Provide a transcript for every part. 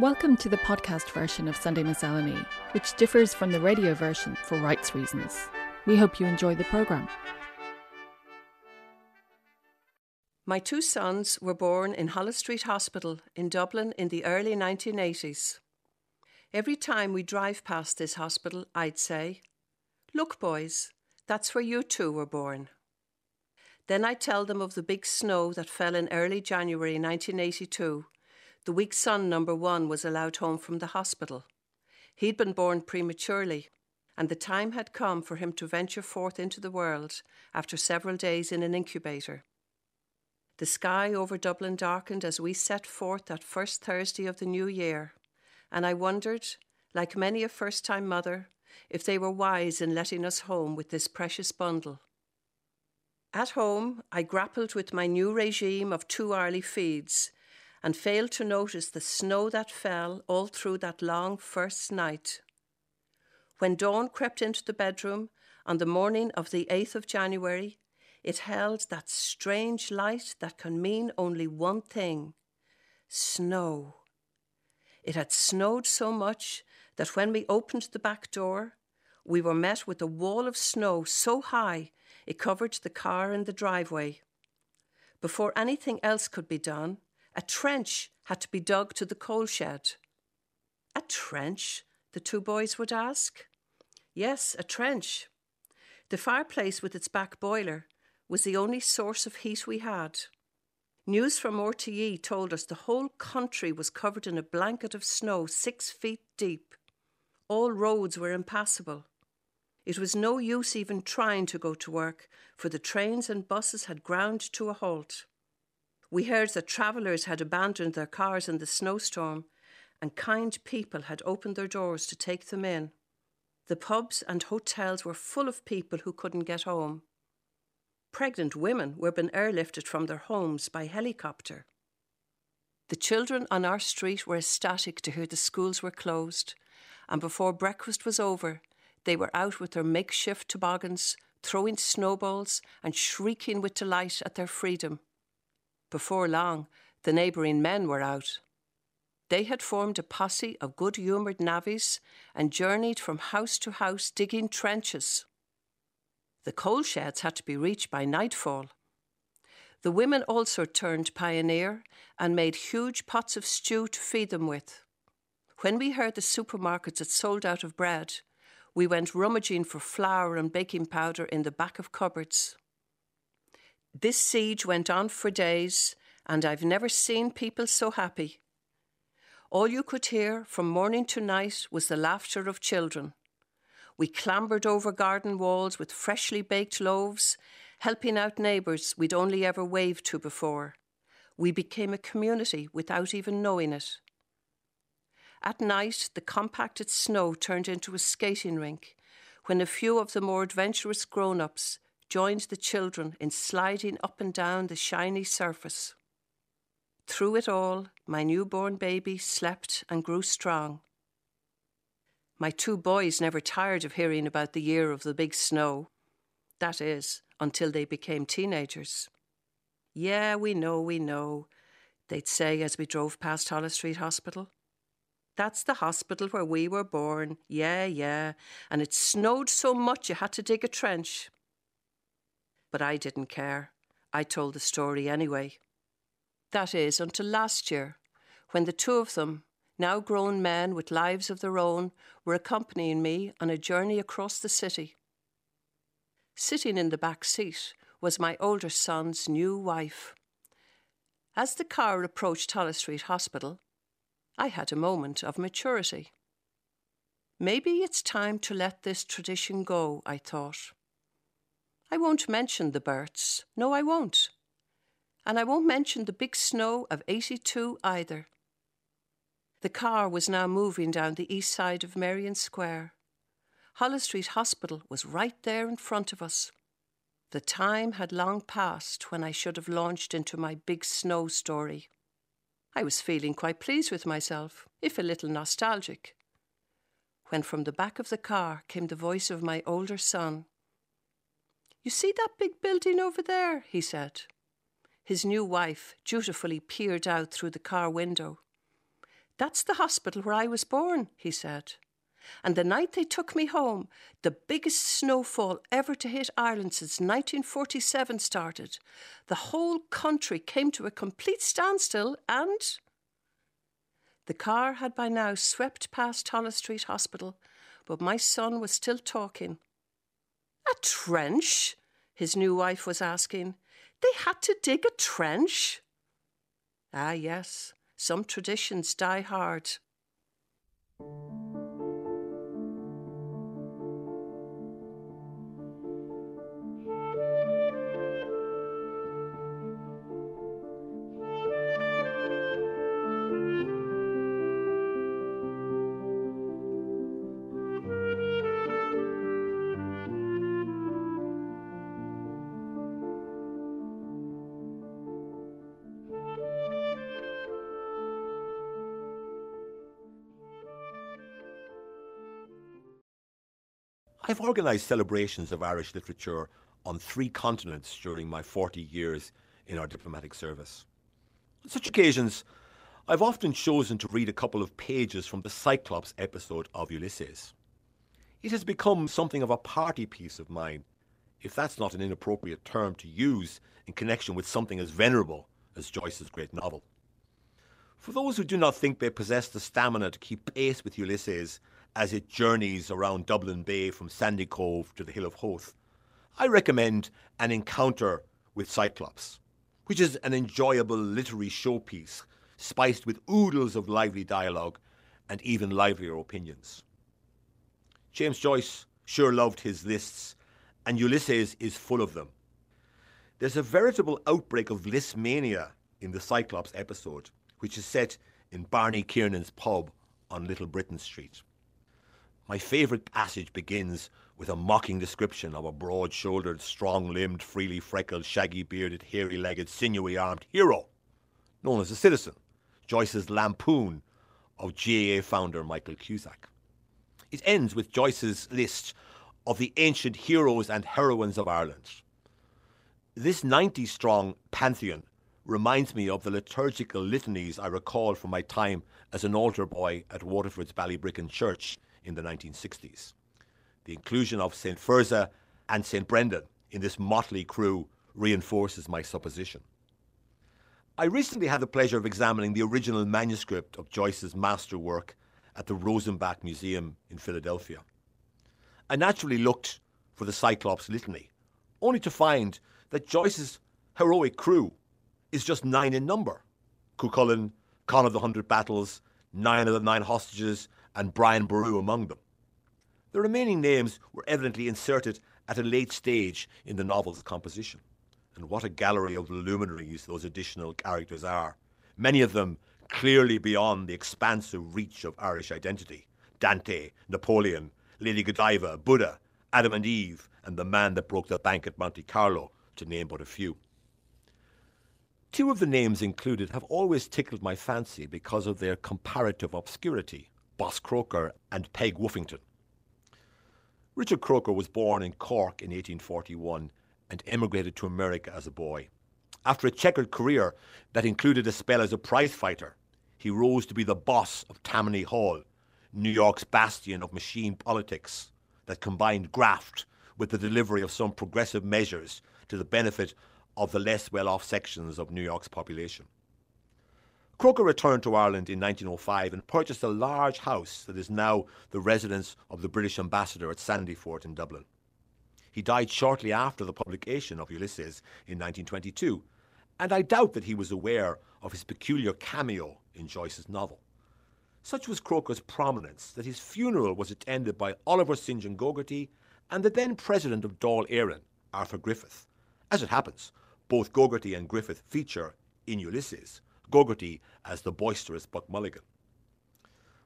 Welcome to the podcast version of Sunday Miscellany, which differs from the radio version for rights reasons. We hope you enjoy the programme. My two sons were born in Holles Street Hospital in Dublin in the early 1980s. Every time we drive past this hospital, I'd say, Look, boys, that's where you two were born. Then I'd tell them of the big snow that fell in early January 1982 the week son number one was allowed home from the hospital. He'd been born prematurely, and the time had come for him to venture forth into the world after several days in an incubator. The sky over Dublin darkened as we set forth that first Thursday of the new year, and I wondered, like many a first time mother, if they were wise in letting us home with this precious bundle. At home, I grappled with my new regime of two hourly feeds and failed to notice the snow that fell all through that long first night. When dawn crept into the bedroom on the morning of the 8th of January, it held that strange light that can mean only one thing snow. It had snowed so much that when we opened the back door, we were met with a wall of snow so high it covered the car and the driveway. Before anything else could be done, a trench had to be dug to the coal shed. A trench? the two boys would ask. Yes, a trench. The fireplace with its back boiler was the only source of heat we had. News from RTE told us the whole country was covered in a blanket of snow six feet deep. All roads were impassable. It was no use even trying to go to work, for the trains and buses had ground to a halt. We heard that travellers had abandoned their cars in the snowstorm and kind people had opened their doors to take them in. The pubs and hotels were full of people who couldn't get home. Pregnant women were being airlifted from their homes by helicopter. The children on our street were ecstatic to hear the schools were closed, and before breakfast was over, they were out with their makeshift toboggans, throwing snowballs and shrieking with delight at their freedom. Before long, the neighbouring men were out. They had formed a posse of good humoured navvies and journeyed from house to house digging trenches. The coal sheds had to be reached by nightfall. The women also turned pioneer and made huge pots of stew to feed them with. When we heard the supermarkets had sold out of bread, we went rummaging for flour and baking powder in the back of cupboards. This siege went on for days, and I've never seen people so happy. All you could hear from morning to night was the laughter of children. We clambered over garden walls with freshly baked loaves, helping out neighbours we'd only ever waved to before. We became a community without even knowing it. At night, the compacted snow turned into a skating rink when a few of the more adventurous grown ups joined the children in sliding up and down the shiny surface. Through it all, my newborn baby slept and grew strong. My two boys never tired of hearing about the year of the big snow. That is, until they became teenagers. Yeah, we know, we know, they'd say as we drove past Holles Street Hospital. That's the hospital where we were born. Yeah, yeah. And it snowed so much you had to dig a trench but I didn't care. I told the story anyway. That is, until last year, when the two of them, now grown men with lives of their own, were accompanying me on a journey across the city. Sitting in the back seat was my older son's new wife. As the car approached Holles Street Hospital, I had a moment of maturity. Maybe it's time to let this tradition go, I thought. I won't mention the births. No, I won't. And I won't mention the big snow of 82 either. The car was now moving down the east side of Merrion Square. Holles Street Hospital was right there in front of us. The time had long passed when I should have launched into my big snow story. I was feeling quite pleased with myself, if a little nostalgic, when from the back of the car came the voice of my older son. You see that big building over there? he said. His new wife dutifully peered out through the car window. That's the hospital where I was born, he said. And the night they took me home, the biggest snowfall ever to hit Ireland since 1947 started. The whole country came to a complete standstill, and. The car had by now swept past Holles Street Hospital, but my son was still talking. A trench? His new wife was asking. They had to dig a trench? Ah, yes, some traditions die hard. I've organised celebrations of Irish literature on three continents during my 40 years in our diplomatic service. On such occasions, I've often chosen to read a couple of pages from the Cyclops episode of Ulysses. It has become something of a party piece of mine, if that's not an inappropriate term to use in connection with something as venerable as Joyce's great novel. For those who do not think they possess the stamina to keep pace with Ulysses as it journeys around Dublin Bay from Sandycove to the Hill of Howth, I recommend An Encounter with Cyclops, which is an enjoyable literary showpiece spiced with oodles of lively dialogue and even livelier opinions. James Joyce sure loved his lists, and Ulysses is full of them. There's a veritable outbreak of list mania in the Cyclops episode, which is set in Barney Kiernan's pub on Little Britain Street. My favourite passage begins with a mocking description of a broad shouldered, strong limbed, freely freckled, shaggy bearded, hairy legged, sinewy armed hero, known as a citizen, Joyce's lampoon of GAA founder Michael Cusack. It ends with Joyce's list of the ancient heroes and heroines of Ireland. This 90 strong pantheon reminds me of the liturgical litanies I recall from my time as an altar boy at Waterford's Ballybricken Church in the 1960s. The inclusion of St. Fursa and St. Brendan in this motley crew reinforces my supposition. I recently had the pleasure of examining the original manuscript of Joyce's masterwork at the Rosenbach Museum in Philadelphia. I naturally looked for the Cyclops Litany, only to find that Joyce's heroic crew is just nine in number. Cuchulainn, Conn of the Hundred Battles, Niall of the Nine Hostages, and Brian Boru among them. The remaining names were evidently inserted at a late stage in the novel's composition. And what a gallery of luminaries those additional characters are, many of them clearly beyond the expansive reach of Irish identity. Dante, Napoleon, Lady Godiva, Buddha, Adam and Eve, and the man that broke the bank at Monte Carlo, to name but a few. Two of the names included have always tickled my fancy because of their comparative obscurity Boss Croker and Peg Woffington. Richard Croker was born in Cork in 1841 and emigrated to America as a boy. After a checkered career that included a spell as a prize fighter, he rose to be the boss of Tammany Hall, New York's bastion of machine politics that combined graft with the delivery of some progressive measures to the benefit of the less well off sections of New York's population. Croker returned to Ireland in 1905 and purchased a large house that is now the residence of the British ambassador at Sandyford in Dublin. He died shortly after the publication of Ulysses in 1922, and I doubt that he was aware of his peculiar cameo in Joyce's novel. Such was Croker's prominence that his funeral was attended by Oliver St. John Gogarty and the then president of Dáil Éireann, Arthur Griffith. As it happens, both Gogarty and Griffith feature in Ulysses, Gogarty as the boisterous Buck Mulligan.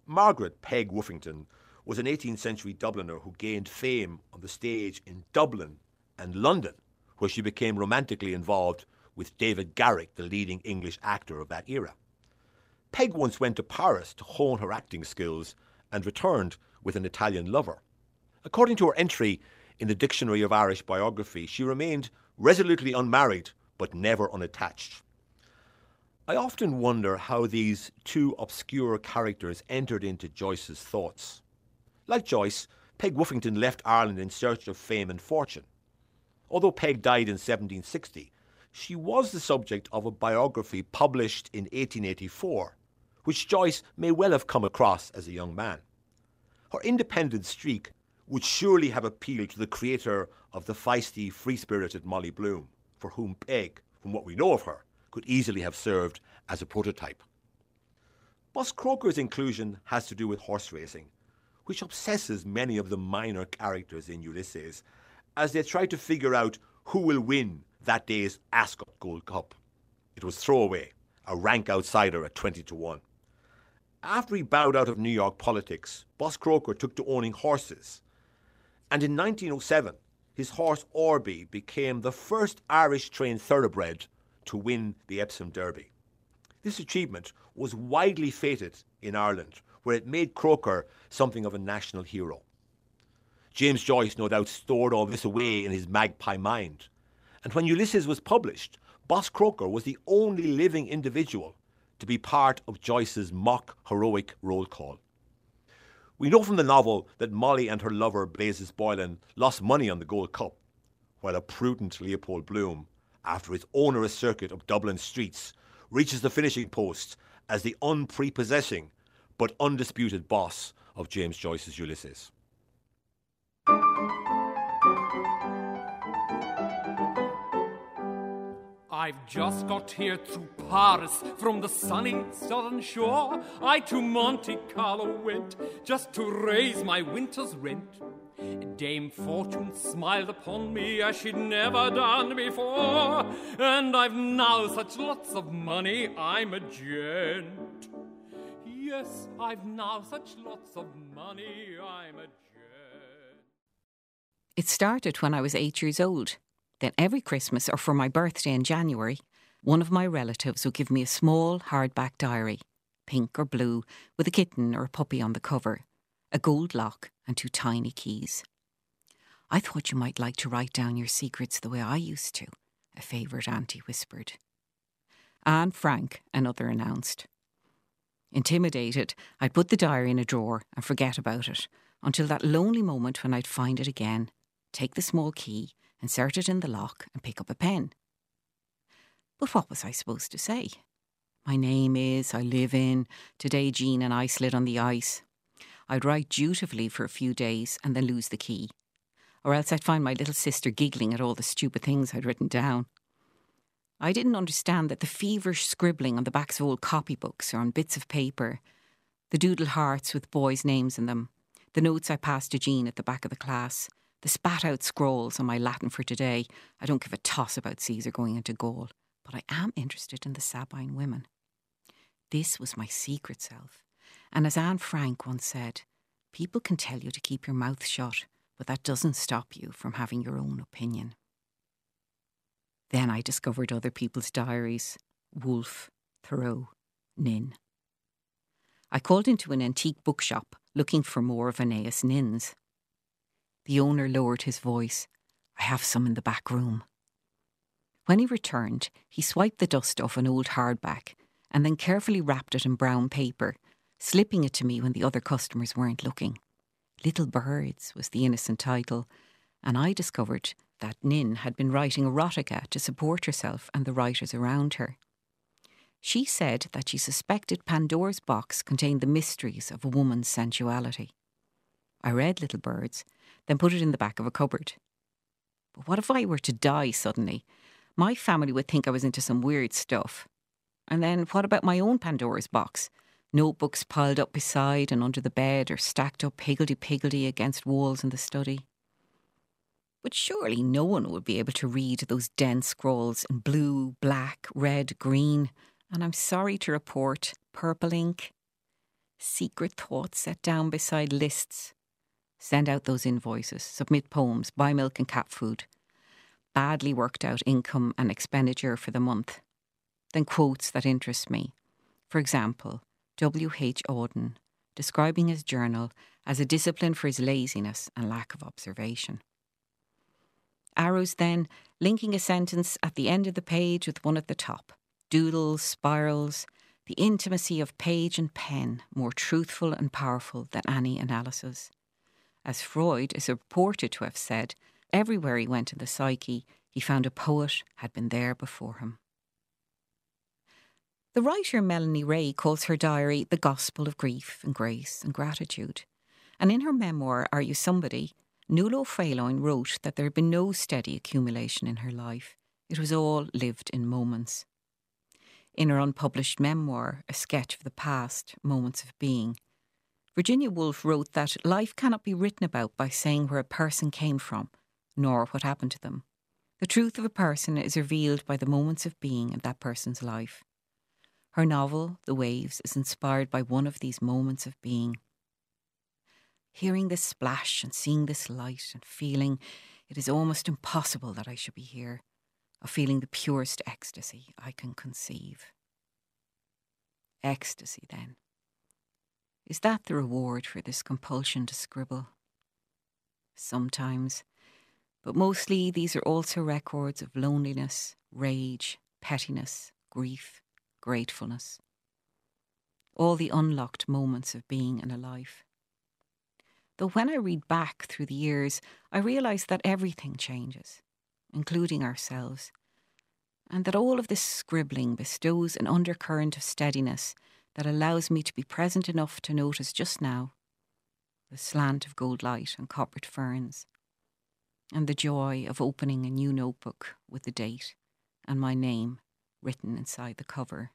Margaret Peg Woffington was an 18th century Dubliner who gained fame on the stage in Dublin and London, where she became romantically involved with David Garrick, the leading English actor of that era. Peg once went to Paris to hone her acting skills and returned with an Italian lover. According to her entry in the Dictionary of Irish Biography, she remained resolutely unmarried but never unattached. I often wonder how these two obscure characters entered into Joyce's thoughts. Like Joyce, Peg Woffington left Ireland in search of fame and fortune. Although Peg died in 1760, she was the subject of a biography published in 1884, which Joyce may well have come across as a young man. Her independent streak would surely have appealed to the creator of the feisty, free spirited Molly Bloom, for whom Peg, from what we know of her, could easily have served as a prototype. Boss Croker's inclusion has to do with horse racing, which obsesses many of the minor characters in Ulysses as they try to figure out who will win that day's Ascot Gold Cup. It was throwaway, a rank outsider at 20 to 1. After he bowed out of New York politics, Boss Croker took to owning horses. And in 1907, his horse Orby became the first Irish trained thoroughbred to win the Epsom Derby. This achievement was widely feted in Ireland, where it made Croker something of a national hero. James Joyce no doubt stored all this away in his magpie mind. And when Ulysses was published, Boss Croker was the only living individual to be part of Joyce's mock heroic roll call. We know from the novel that Molly and her lover Blazes Boylan lost money on the Gold Cup, while a prudent Leopold Bloom after his onerous circuit of Dublin streets, reaches the finishing post as the unprepossessing but undisputed boss of James Joyce's Ulysses. I've just got here through Paris from the sunny southern shore. I to Monte Carlo went just to raise my winter's rent. Dame Fortune smiled upon me as she'd never done before, and I've now such lots of money, I'm a gent. Yes, I've now such lots of money, I'm a gent. It started when I was eight years old. Then every Christmas or for my birthday in January, one of my relatives would give me a small hardback diary, pink or blue, with a kitten or a puppy on the cover, a gold lock, and two tiny keys. I thought you might like to write down your secrets the way I used to, a favourite auntie whispered. Anne Frank, another announced. Intimidated, I'd put the diary in a drawer and forget about it until that lonely moment when I'd find it again, take the small key, insert it in the lock, and pick up a pen. But what was I supposed to say? My name is, I live in, today Jean and I slid on the ice. I'd write dutifully for a few days and then lose the key or else I'd find my little sister giggling at all the stupid things I'd written down. I didn't understand that the feverish scribbling on the backs of old copybooks or on bits of paper, the doodle hearts with boys' names in them, the notes I passed to Jean at the back of the class, the spat out scrawls on my Latin for today. I don't give a toss about Caesar going into Gaul, but I am interested in the Sabine women. This was my secret self. And as Anne Frank once said, people can tell you to keep your mouth shut, but that doesn't stop you from having your own opinion. Then I discovered other people's diaries Woolf, Thoreau, Nin. I called into an antique bookshop looking for more of Anaïs Nin's. The owner lowered his voice. I have some in the back room. When he returned, he swiped the dust off an old hardback and then carefully wrapped it in brown paper, slipping it to me when the other customers weren't looking. Little Birds was the innocent title, and I discovered that Nin had been writing erotica to support herself and the writers around her. She said that she suspected Pandora's box contained the mysteries of a woman's sensuality. I read Little Birds, then put it in the back of a cupboard. But what if I were to die suddenly? My family would think I was into some weird stuff. And then what about my own Pandora's box? Notebooks piled up beside and under the bed or stacked up higgledy piggledy against walls in the study. But surely no one would be able to read those dense scrawls in blue, black, red, green, and I'm sorry to report, purple ink. Secret thoughts set down beside lists. Send out those invoices, submit poems, buy milk and cat food. Badly worked out income and expenditure for the month. Then quotes that interest me. For example, W. H. Auden, describing his journal as a discipline for his laziness and lack of observation. Arrows then, linking a sentence at the end of the page with one at the top. doodles, spirals, the intimacy of page and pen more truthful and powerful than any analysis. As Freud is reported to have said, everywhere he went in the psyche, he found a poet had been there before him. The writer Melanie Ray calls her diary the gospel of grief and grace and gratitude. And in her memoir, Are You Somebody? Nuala Fhéileáin wrote that there had been no steady accumulation in her life. It was all lived in moments. In her unpublished memoir, A Sketch of the Past, Moments of Being, Virginia Woolf wrote that life cannot be written about by saying where a person came from, nor what happened to them. The truth of a person is revealed by the moments of being in that person's life. Her novel, The Waves, is inspired by one of these moments of being. Hearing this splash and seeing this light and feeling it is almost impossible that I should be here, of feeling the purest ecstasy I can conceive. Ecstasy, then. Is that the reward for this compulsion to scribble? Sometimes, but mostly these are also records of loneliness, rage, pettiness, grief, gratefulness. All the unlocked moments of being in a life. Though when I read back through the years, I realise that everything changes, including ourselves, and that all of this scribbling bestows an undercurrent of steadiness that allows me to be present enough to notice just now the slant of gold light on coppered ferns, and the joy of opening a new notebook with the date and my name written inside the cover.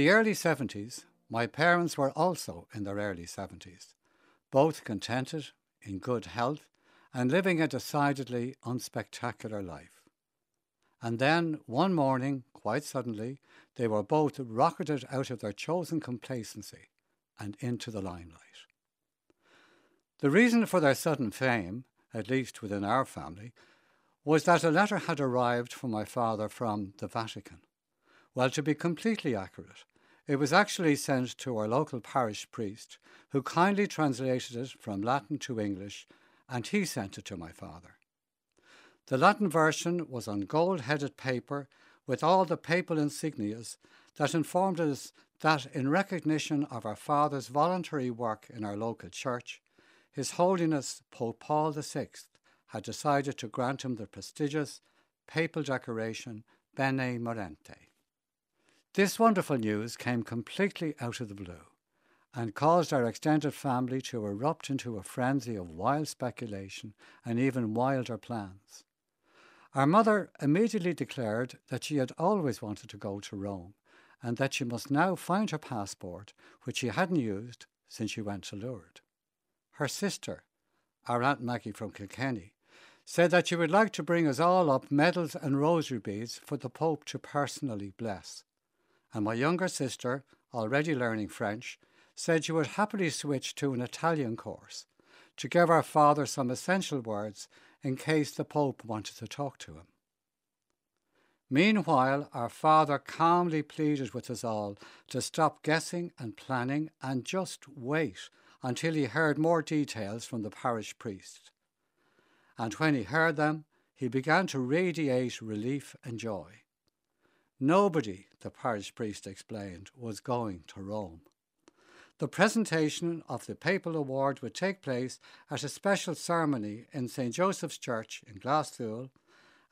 The early 70s, my parents were also in their early 70s, both contented, in good health, and living a decidedly unspectacular life. And then, one morning, quite suddenly, they were both rocketed out of their chosen complacency and into the limelight. The reason for their sudden fame, at least within our family, was that a letter had arrived from my father from the Vatican. Well, to be completely accurate, it was actually sent to our local parish priest, who kindly translated it from Latin to English, and he sent it to my father. The Latin version was on gold headed paper with all the papal insignias that informed us that, in recognition of our father's voluntary work in our local church, His Holiness Pope Paul VI had decided to grant him the prestigious papal decoration Bene Merenti. This wonderful news came completely out of the blue and caused our extended family to erupt into a frenzy of wild speculation and even wilder plans. Our mother immediately declared that she had always wanted to go to Rome and that she must now find her passport, which she hadn't used since she went to Lourdes. Her sister, our Aunt Maggie from Kilkenny, said that she would like to bring us all up medals and rosary beads for the Pope to personally bless and my younger sister, already learning French, said she would happily switch to an Italian course to give our father some essential words in case the Pope wanted to talk to him. Meanwhile, our father calmly pleaded with us all to stop guessing and planning and just wait until he heard more details from the parish priest. And when he heard them, he began to radiate relief and joy. Nobody, the parish priest explained, was going to Rome. The presentation of the papal award would take place at a special ceremony in St. Joseph's Church in Glasthule,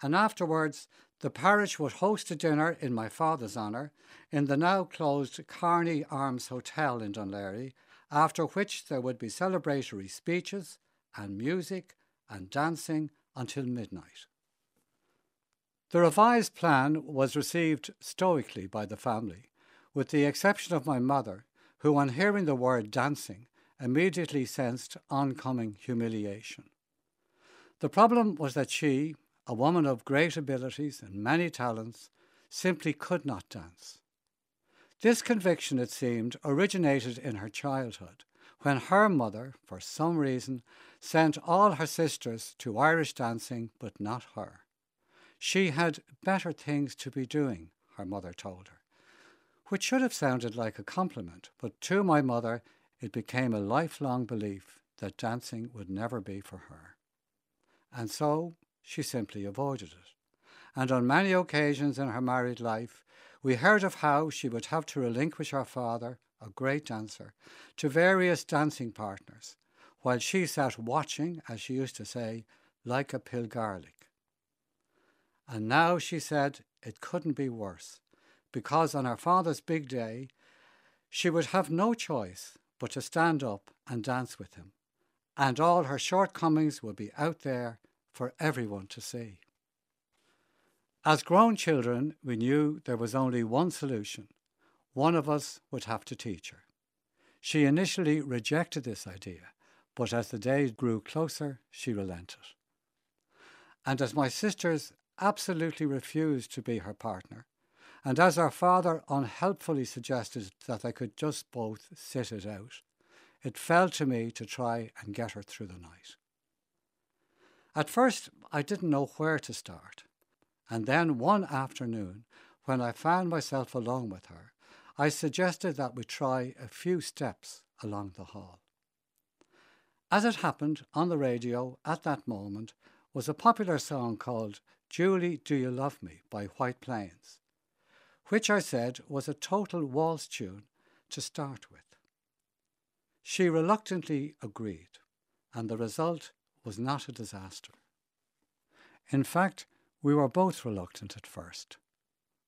and afterwards the parish would host a dinner in my father's honour in the now closed Carney Arms Hotel in Laoghaire, after which there would be celebratory speeches and music and dancing until midnight. The revised plan was received stoically by the family, with the exception of my mother, who, on hearing the word dancing, immediately sensed oncoming humiliation. The problem was that she, a woman of great abilities and many talents, simply could not dance. This conviction, it seemed, originated in her childhood, when her mother, for some reason, sent all her sisters to Irish dancing, but not her. She had better things to be doing, her mother told her, which should have sounded like a compliment, but to my mother it became a lifelong belief that dancing would never be for her. And so she simply avoided it. And on many occasions in her married life, we heard of how she would have to relinquish her father, a great dancer, to various dancing partners, while she sat watching, as she used to say, like a pill garlic. And now, she said, it couldn't be worse, because on her father's big day, she would have no choice but to stand up and dance with him, and all her shortcomings would be out there for everyone to see. As grown children, we knew there was only one solution. One of us would have to teach her. She initially rejected this idea, but as the day grew closer, she relented. And as my sisters absolutely refused to be her partner, and as our father unhelpfully suggested that I could just both sit it out, it fell to me to try and get her through the night. At first, I didn't know where to start. And then one afternoon, when I found myself alone with her, I suggested that we try a few steps along the hall. As it happened, on the radio at that moment was a popular song called Julie, Do You Love Me by White Plains, which I said was a total waltz tune to start with. She reluctantly agreed, and the result was not a disaster. In fact, we were both reluctant at first.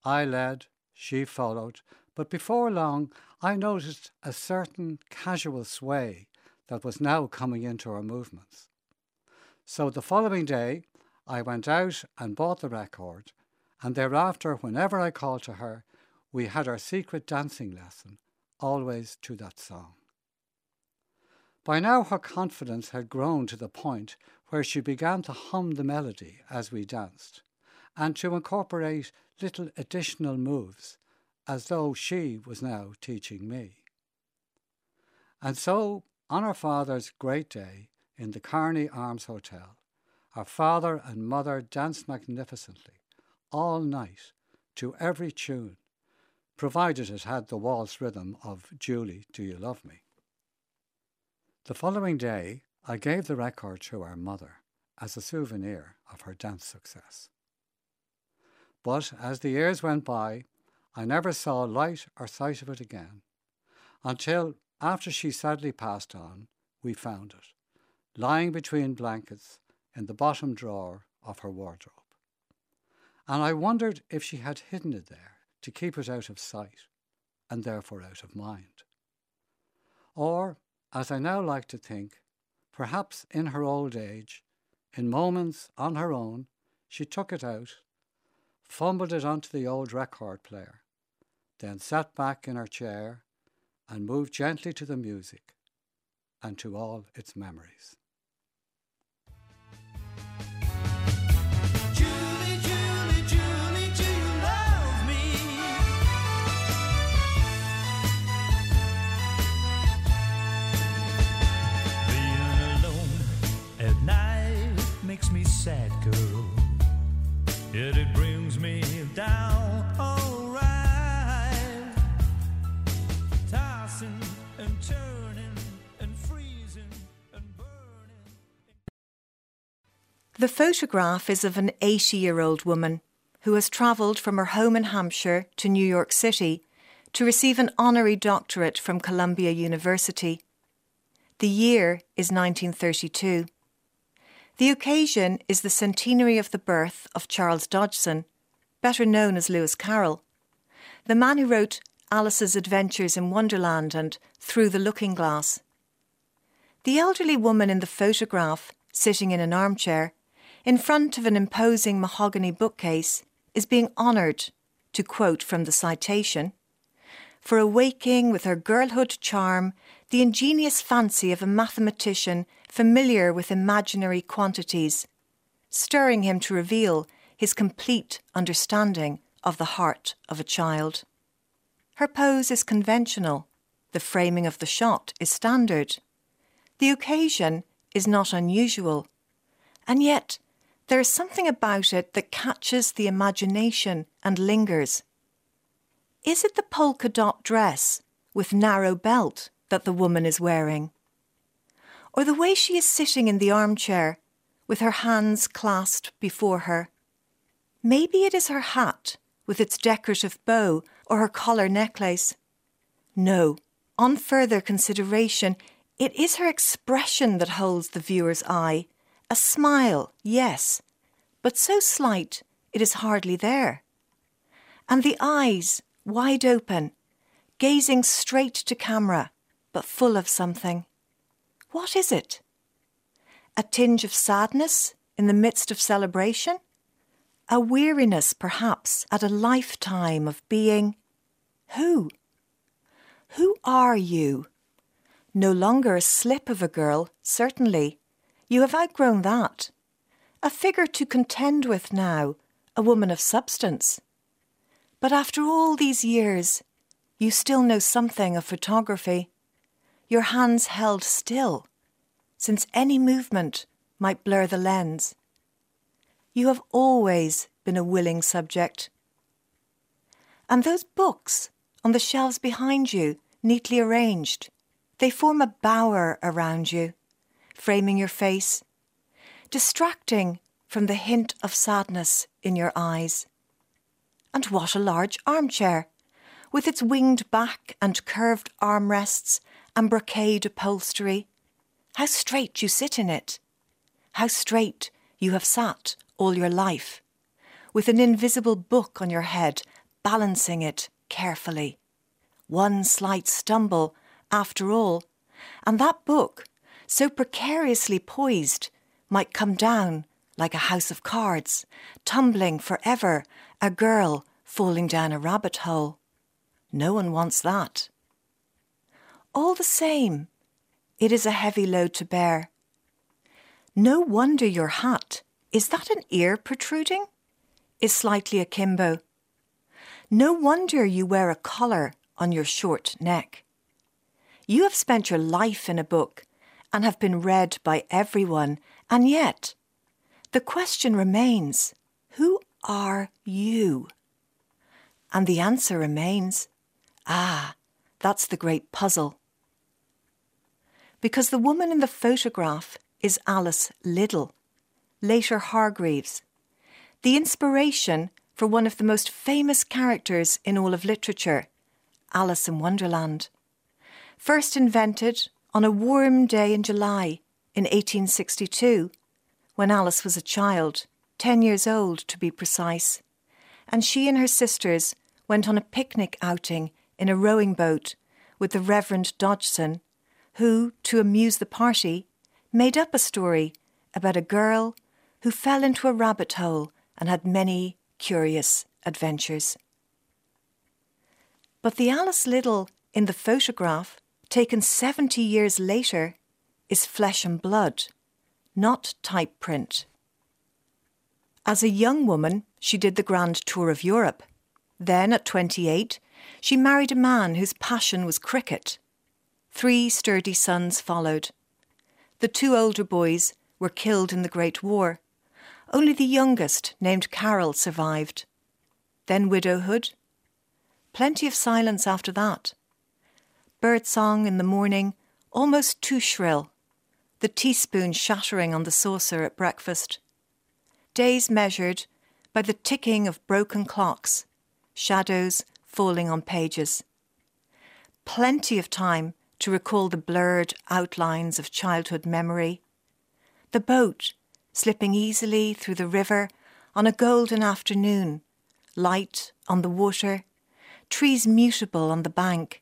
I led, she followed, but before long I noticed a certain casual sway that was now coming into our movements. So the following day, I went out and bought the record, and thereafter, whenever I called to her, we had our secret dancing lesson, always to that song. By now, her confidence had grown to the point where she began to hum the melody as we danced, and to incorporate little additional moves, as though she was now teaching me. And so, on our father's great day in the Carney Arms Hotel, our father and mother danced magnificently all night to every tune, provided it had the waltz rhythm of Julie, Do You Love Me? The following day, I gave the record to our mother as a souvenir of her dance success. But as the years went by, I never saw light or sight of it again until, after she sadly passed on, we found it, lying between blankets in the bottom drawer of her wardrobe. And I wondered if she had hidden it there to keep it out of sight and therefore out of mind. Or, as I now like to think, Perhaps in her old age, in moments on her own, she took it out, fumbled it onto the old record player, then sat back in her chair and moved gently to the music and to all its memories. Sad girl. Yet it brings me down alright. Tossing and turning and freezing and burning. The photograph is of an 80 year old woman who has travelled from her home in Hampshire to New York City to receive an honorary doctorate from Columbia University. The year is 1932. The occasion is the centenary of the birth of Charles Dodgson, better known as Lewis Carroll, the man who wrote Alice's Adventures in Wonderland and Through the Looking Glass. The elderly woman in the photograph, sitting in an armchair, in front of an imposing mahogany bookcase, is being honoured, to quote from the citation, for awaking with her girlhood charm the ingenious fancy of a mathematician familiar with imaginary quantities, stirring him to reveal his complete understanding of the heart of a child. Her pose is conventional, the framing of the shot is standard. The occasion is not unusual, and yet there is something about it that catches the imagination and lingers. Is it the polka dot dress with narrow belt that the woman is wearing? Or the way she is sitting in the armchair with her hands clasped before her? Maybe it is her hat with its decorative bow or her collar necklace. No, on further consideration, it is her expression that holds the viewer's eye. A smile, yes, but so slight it is hardly there. And the eyes, wide open, gazing straight to camera, but full of something. What is it? A tinge of sadness in the midst of celebration? A weariness, perhaps, at a lifetime of being who? Who are you? No longer a slip of a girl, certainly. You have outgrown that. A figure to contend with now, a woman of substance. But after all these years, you still know something of photography. Your hands held still, since any movement might blur the lens. You have always been a willing subject. And those books on the shelves behind you, neatly arranged, they form a bower around you, framing your face, distracting from the hint of sadness in your eyes. And what a large armchair, with its winged back and curved armrests and brocade upholstery. How straight you sit in it! How straight you have sat all your life, with an invisible book on your head, balancing it carefully. One slight stumble, after all, and that book, so precariously poised, might come down like a house of cards, tumbling forever, a girl falling down a rabbit hole. No one wants that. All the same, it is a heavy load to bear. No wonder your hat is that an ear protruding? Is slightly akimbo. No wonder you wear a collar on your short neck. You have spent your life in a book and have been read by everyone, and yet the question remains who are you? And the answer remains ah, that's the great puzzle. Because the woman in the photograph is Alice Liddell later Hargreaves, the inspiration for one of the most famous characters in all of literature, Alice in Wonderland. First invented on a warm day in July in 1862, when Alice was a child, 10 years old to be precise, and she and her sisters went on a picnic outing in a rowing boat with the Reverend Dodgson, who, to amuse the party, made up a story about a girl who fell into a rabbit hole and had many curious adventures. But the Alice Liddell in the photograph, taken 70 years later, is flesh and blood, not type print. As a young woman, she did the grand tour of Europe. Then, at 28, she married a man whose passion was cricket. Three sturdy sons followed. The two older boys were killed in the Great War, only the youngest, named Caryl, survived. Then widowhood. Plenty of silence after that. Birdsong in the morning, almost too shrill. The teaspoon shattering on the saucer at breakfast. Days measured by the ticking of broken clocks, shadows falling on pages. Plenty of time to recall the blurred outlines of childhood memory. The boat slipping easily through the river on a golden afternoon, light on the water, trees mutable on the bank,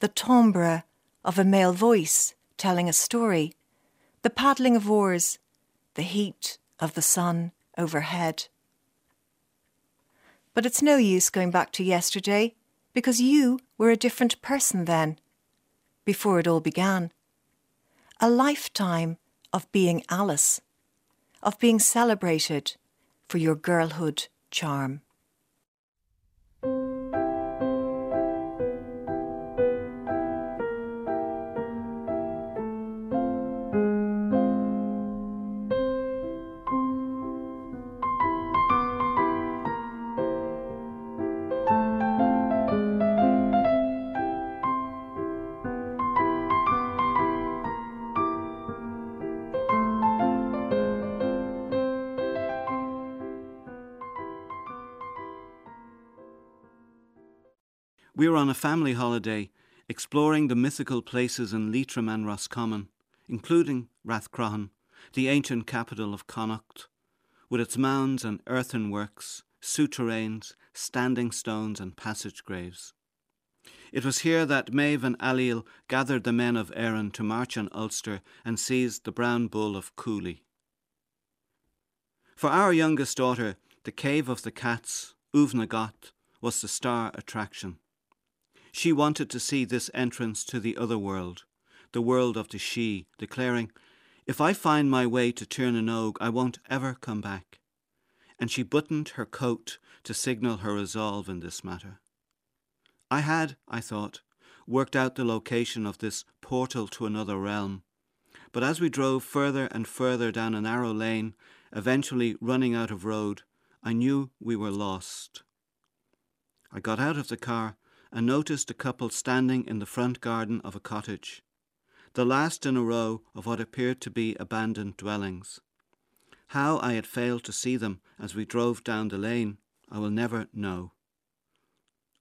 the timbre of a male voice telling a story, the paddling of oars, the heat of the sun overhead. But it's no use going back to yesterday because you were a different person then, before it all began. A lifetime of being Alice of being celebrated for your girlhood charm. On a family holiday exploring the mythical places in Leitrim and Roscommon, including Rathcroghan, the ancient capital of Connacht, with its mounds and earthenworks, souterrains, standing stones, and passage graves. It was here that Maeve and Ailill gathered the men of Erin to march on Ulster and seize the brown bull of Cooley. For our youngest daughter, the Cave of the Cats, Uvnagot, was the star attraction. She wanted to see this entrance to the other world, the world of the Sídhe, declaring, If I find my way to Tir I won't ever come back. And she buttoned her coat to signal her resolve in this matter. I had, I thought, worked out the location of this portal to another realm, but as we drove further and further down a narrow lane, eventually running out of road, I knew we were lost. I got out of the car and noticed a couple standing in the front garden of a cottage, the last in a row of what appeared to be abandoned dwellings. How I had failed to see them as we drove down the lane, I will never know.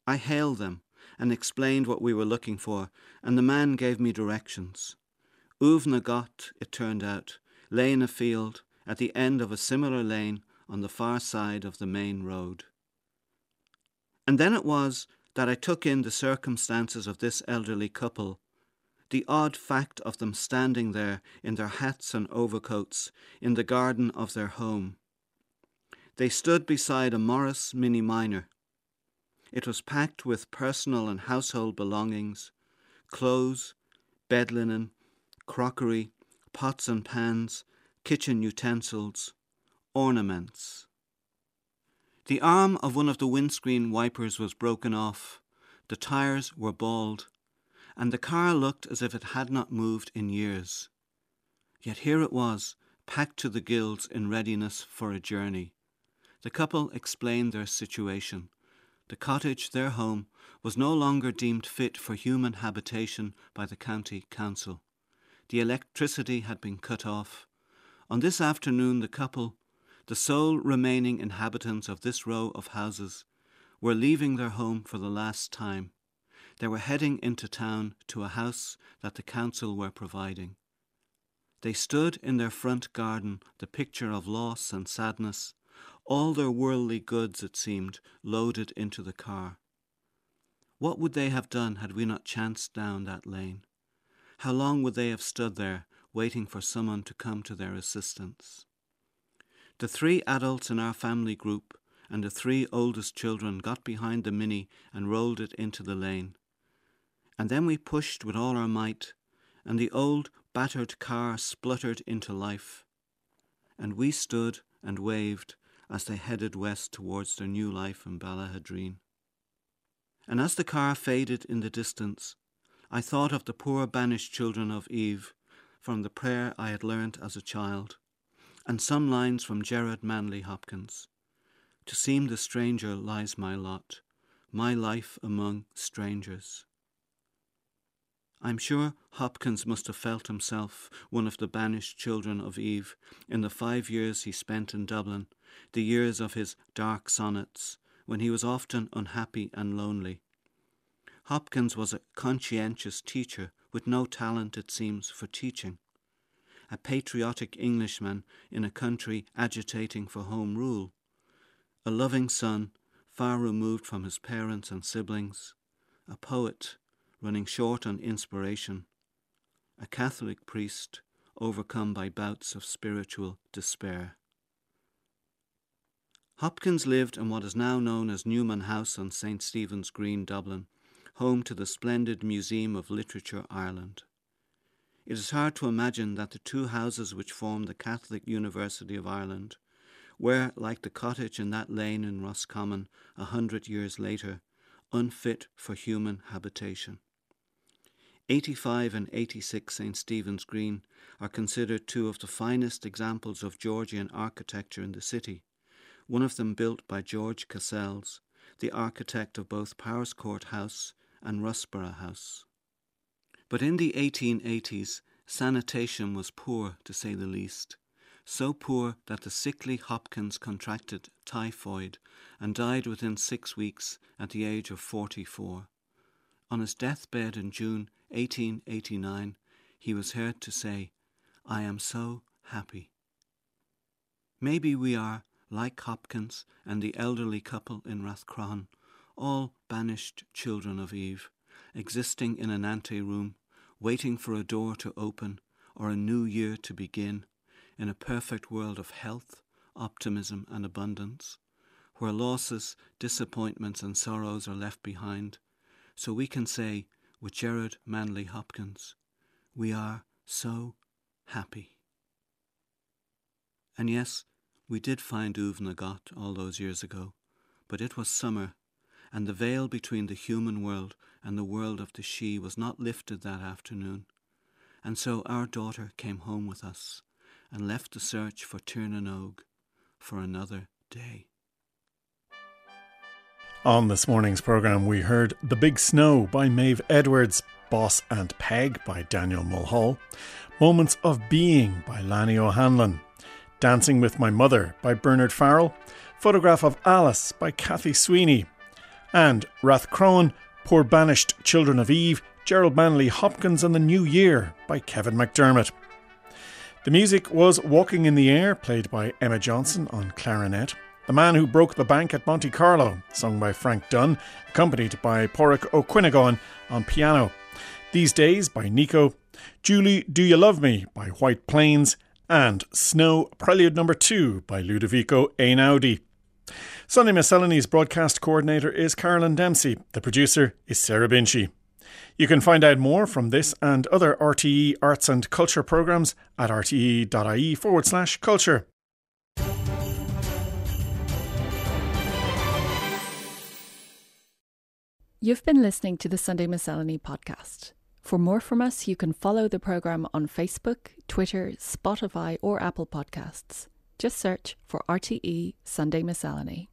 I hailed them and explained what we were looking for, and the man gave me directions. Uvnagot, it turned out, lay in a field at the end of a similar lane on the far side of the main road. And then it was that I took in the circumstances of this elderly couple, the odd fact of them standing there in their hats and overcoats in the garden of their home. They stood beside a Morris Mini Minor. It was packed with personal and household belongings, clothes, bed linen, crockery, pots and pans, kitchen utensils, ornaments. The arm of one of the windscreen wipers was broken off, the tyres were bald, and the car looked as if it had not moved in years. Yet here it was, packed to the gills in readiness for a journey. The couple explained their situation. The cottage, their home, was no longer deemed fit for human habitation by the county council. The electricity had been cut off. On this afternoon, the couple, the sole remaining inhabitants of this row of houses were leaving their home for the last time. They were heading into town to a house that the council were providing. They stood in their front garden, the picture of loss and sadness, all their worldly goods, it seemed, loaded into the car. What would they have done had we not chanced down that lane? How long would they have stood there, waiting for someone to come to their assistance? The three adults in our family group and the three oldest children got behind the Mini and rolled it into the lane. And then we pushed with all our might, and the old battered car spluttered into life. And we stood and waved as they headed west towards their new life in Ballaghaderreen. And as the car faded in the distance, I thought of the poor banished children of Eve from the prayer I had learnt as a child and some lines from Gerard Manley Hopkins. To seem the stranger lies my lot, my life among strangers. I'm sure Hopkins must have felt himself one of the banished children of Eve in the five years he spent in Dublin, the years of his dark sonnets, when he was often unhappy and lonely. Hopkins was a conscientious teacher with no talent, it seems, for teaching a patriotic Englishman in a country agitating for home rule, a loving son far removed from his parents and siblings, a poet running short on inspiration, a Catholic priest overcome by bouts of spiritual despair. Hopkins lived in what is now known as Newman House on St. Stephen's Green, Dublin, home to the splendid Museum of Literature Ireland. It is hard to imagine that the two houses which form the Catholic University of Ireland were, like the cottage in that lane in Roscommon a hundred years later, unfit for human habitation. 85 and 86 St. Stephen's Green are considered two of the finest examples of Georgian architecture in the city, one of them built by George Cassels, the architect of both Powerscourt House and Russborough House. But in the 1880s, sanitation was poor, to say the least, so poor that the sickly Hopkins contracted typhoid and died within six weeks at the age of 44. On his deathbed in June 1889, he was heard to say, I am so happy. Maybe we are, like Hopkins and the elderly couple in Rathcroghan, all banished children of Eve, existing in an anteroom, waiting for a door to open or a new year to begin, in a perfect world of health, optimism, and abundance, where losses, disappointments, and sorrows are left behind, so we can say, with Gerard Manley Hopkins, we are so happy. And yes, we did find Uvnagot all those years ago, but it was summer, and the veil between the human world and the world of the Sídhe was not lifted that afternoon. And so our daughter came home with us and left the search for Tirnanog for another day. On this morning's programme, we heard The Big Snow by Maeve Edwards, Boss and Peg by Daniel Mulhall, Moments of Being by Lani O'Hanlon, Dancing with My Mother by Bernard Farrell, Photograph of Alice by Kathy Sweeney, and Rathcroghan, Poor Banished Children of Eve, Gerard Manley Hopkins and the New Year by Kevin McDermott. The music was Walking in the Air, played by Emma Johnson on clarinet. The Man Who Broke the Bank at Monte Carlo, sung by Frank Dunn, accompanied by Ó Cuineáin on piano. These Days by Nico, Julie Do You Love Me by White Plains, and Snow Prelude Number 2 by Ludovico Einaudi. Sunday Miscellany's broadcast coordinator is Carolyn Dempsey. The producer is Sarah Binchy. You can find out more from this and other RTE arts and culture programmes at rte.ie forward slash culture. You've been listening to the Sunday Miscellany podcast. For more from us, you can follow the programme on Facebook, Twitter, Spotify, or Apple Podcasts. Just search for RTE Sunday Miscellany.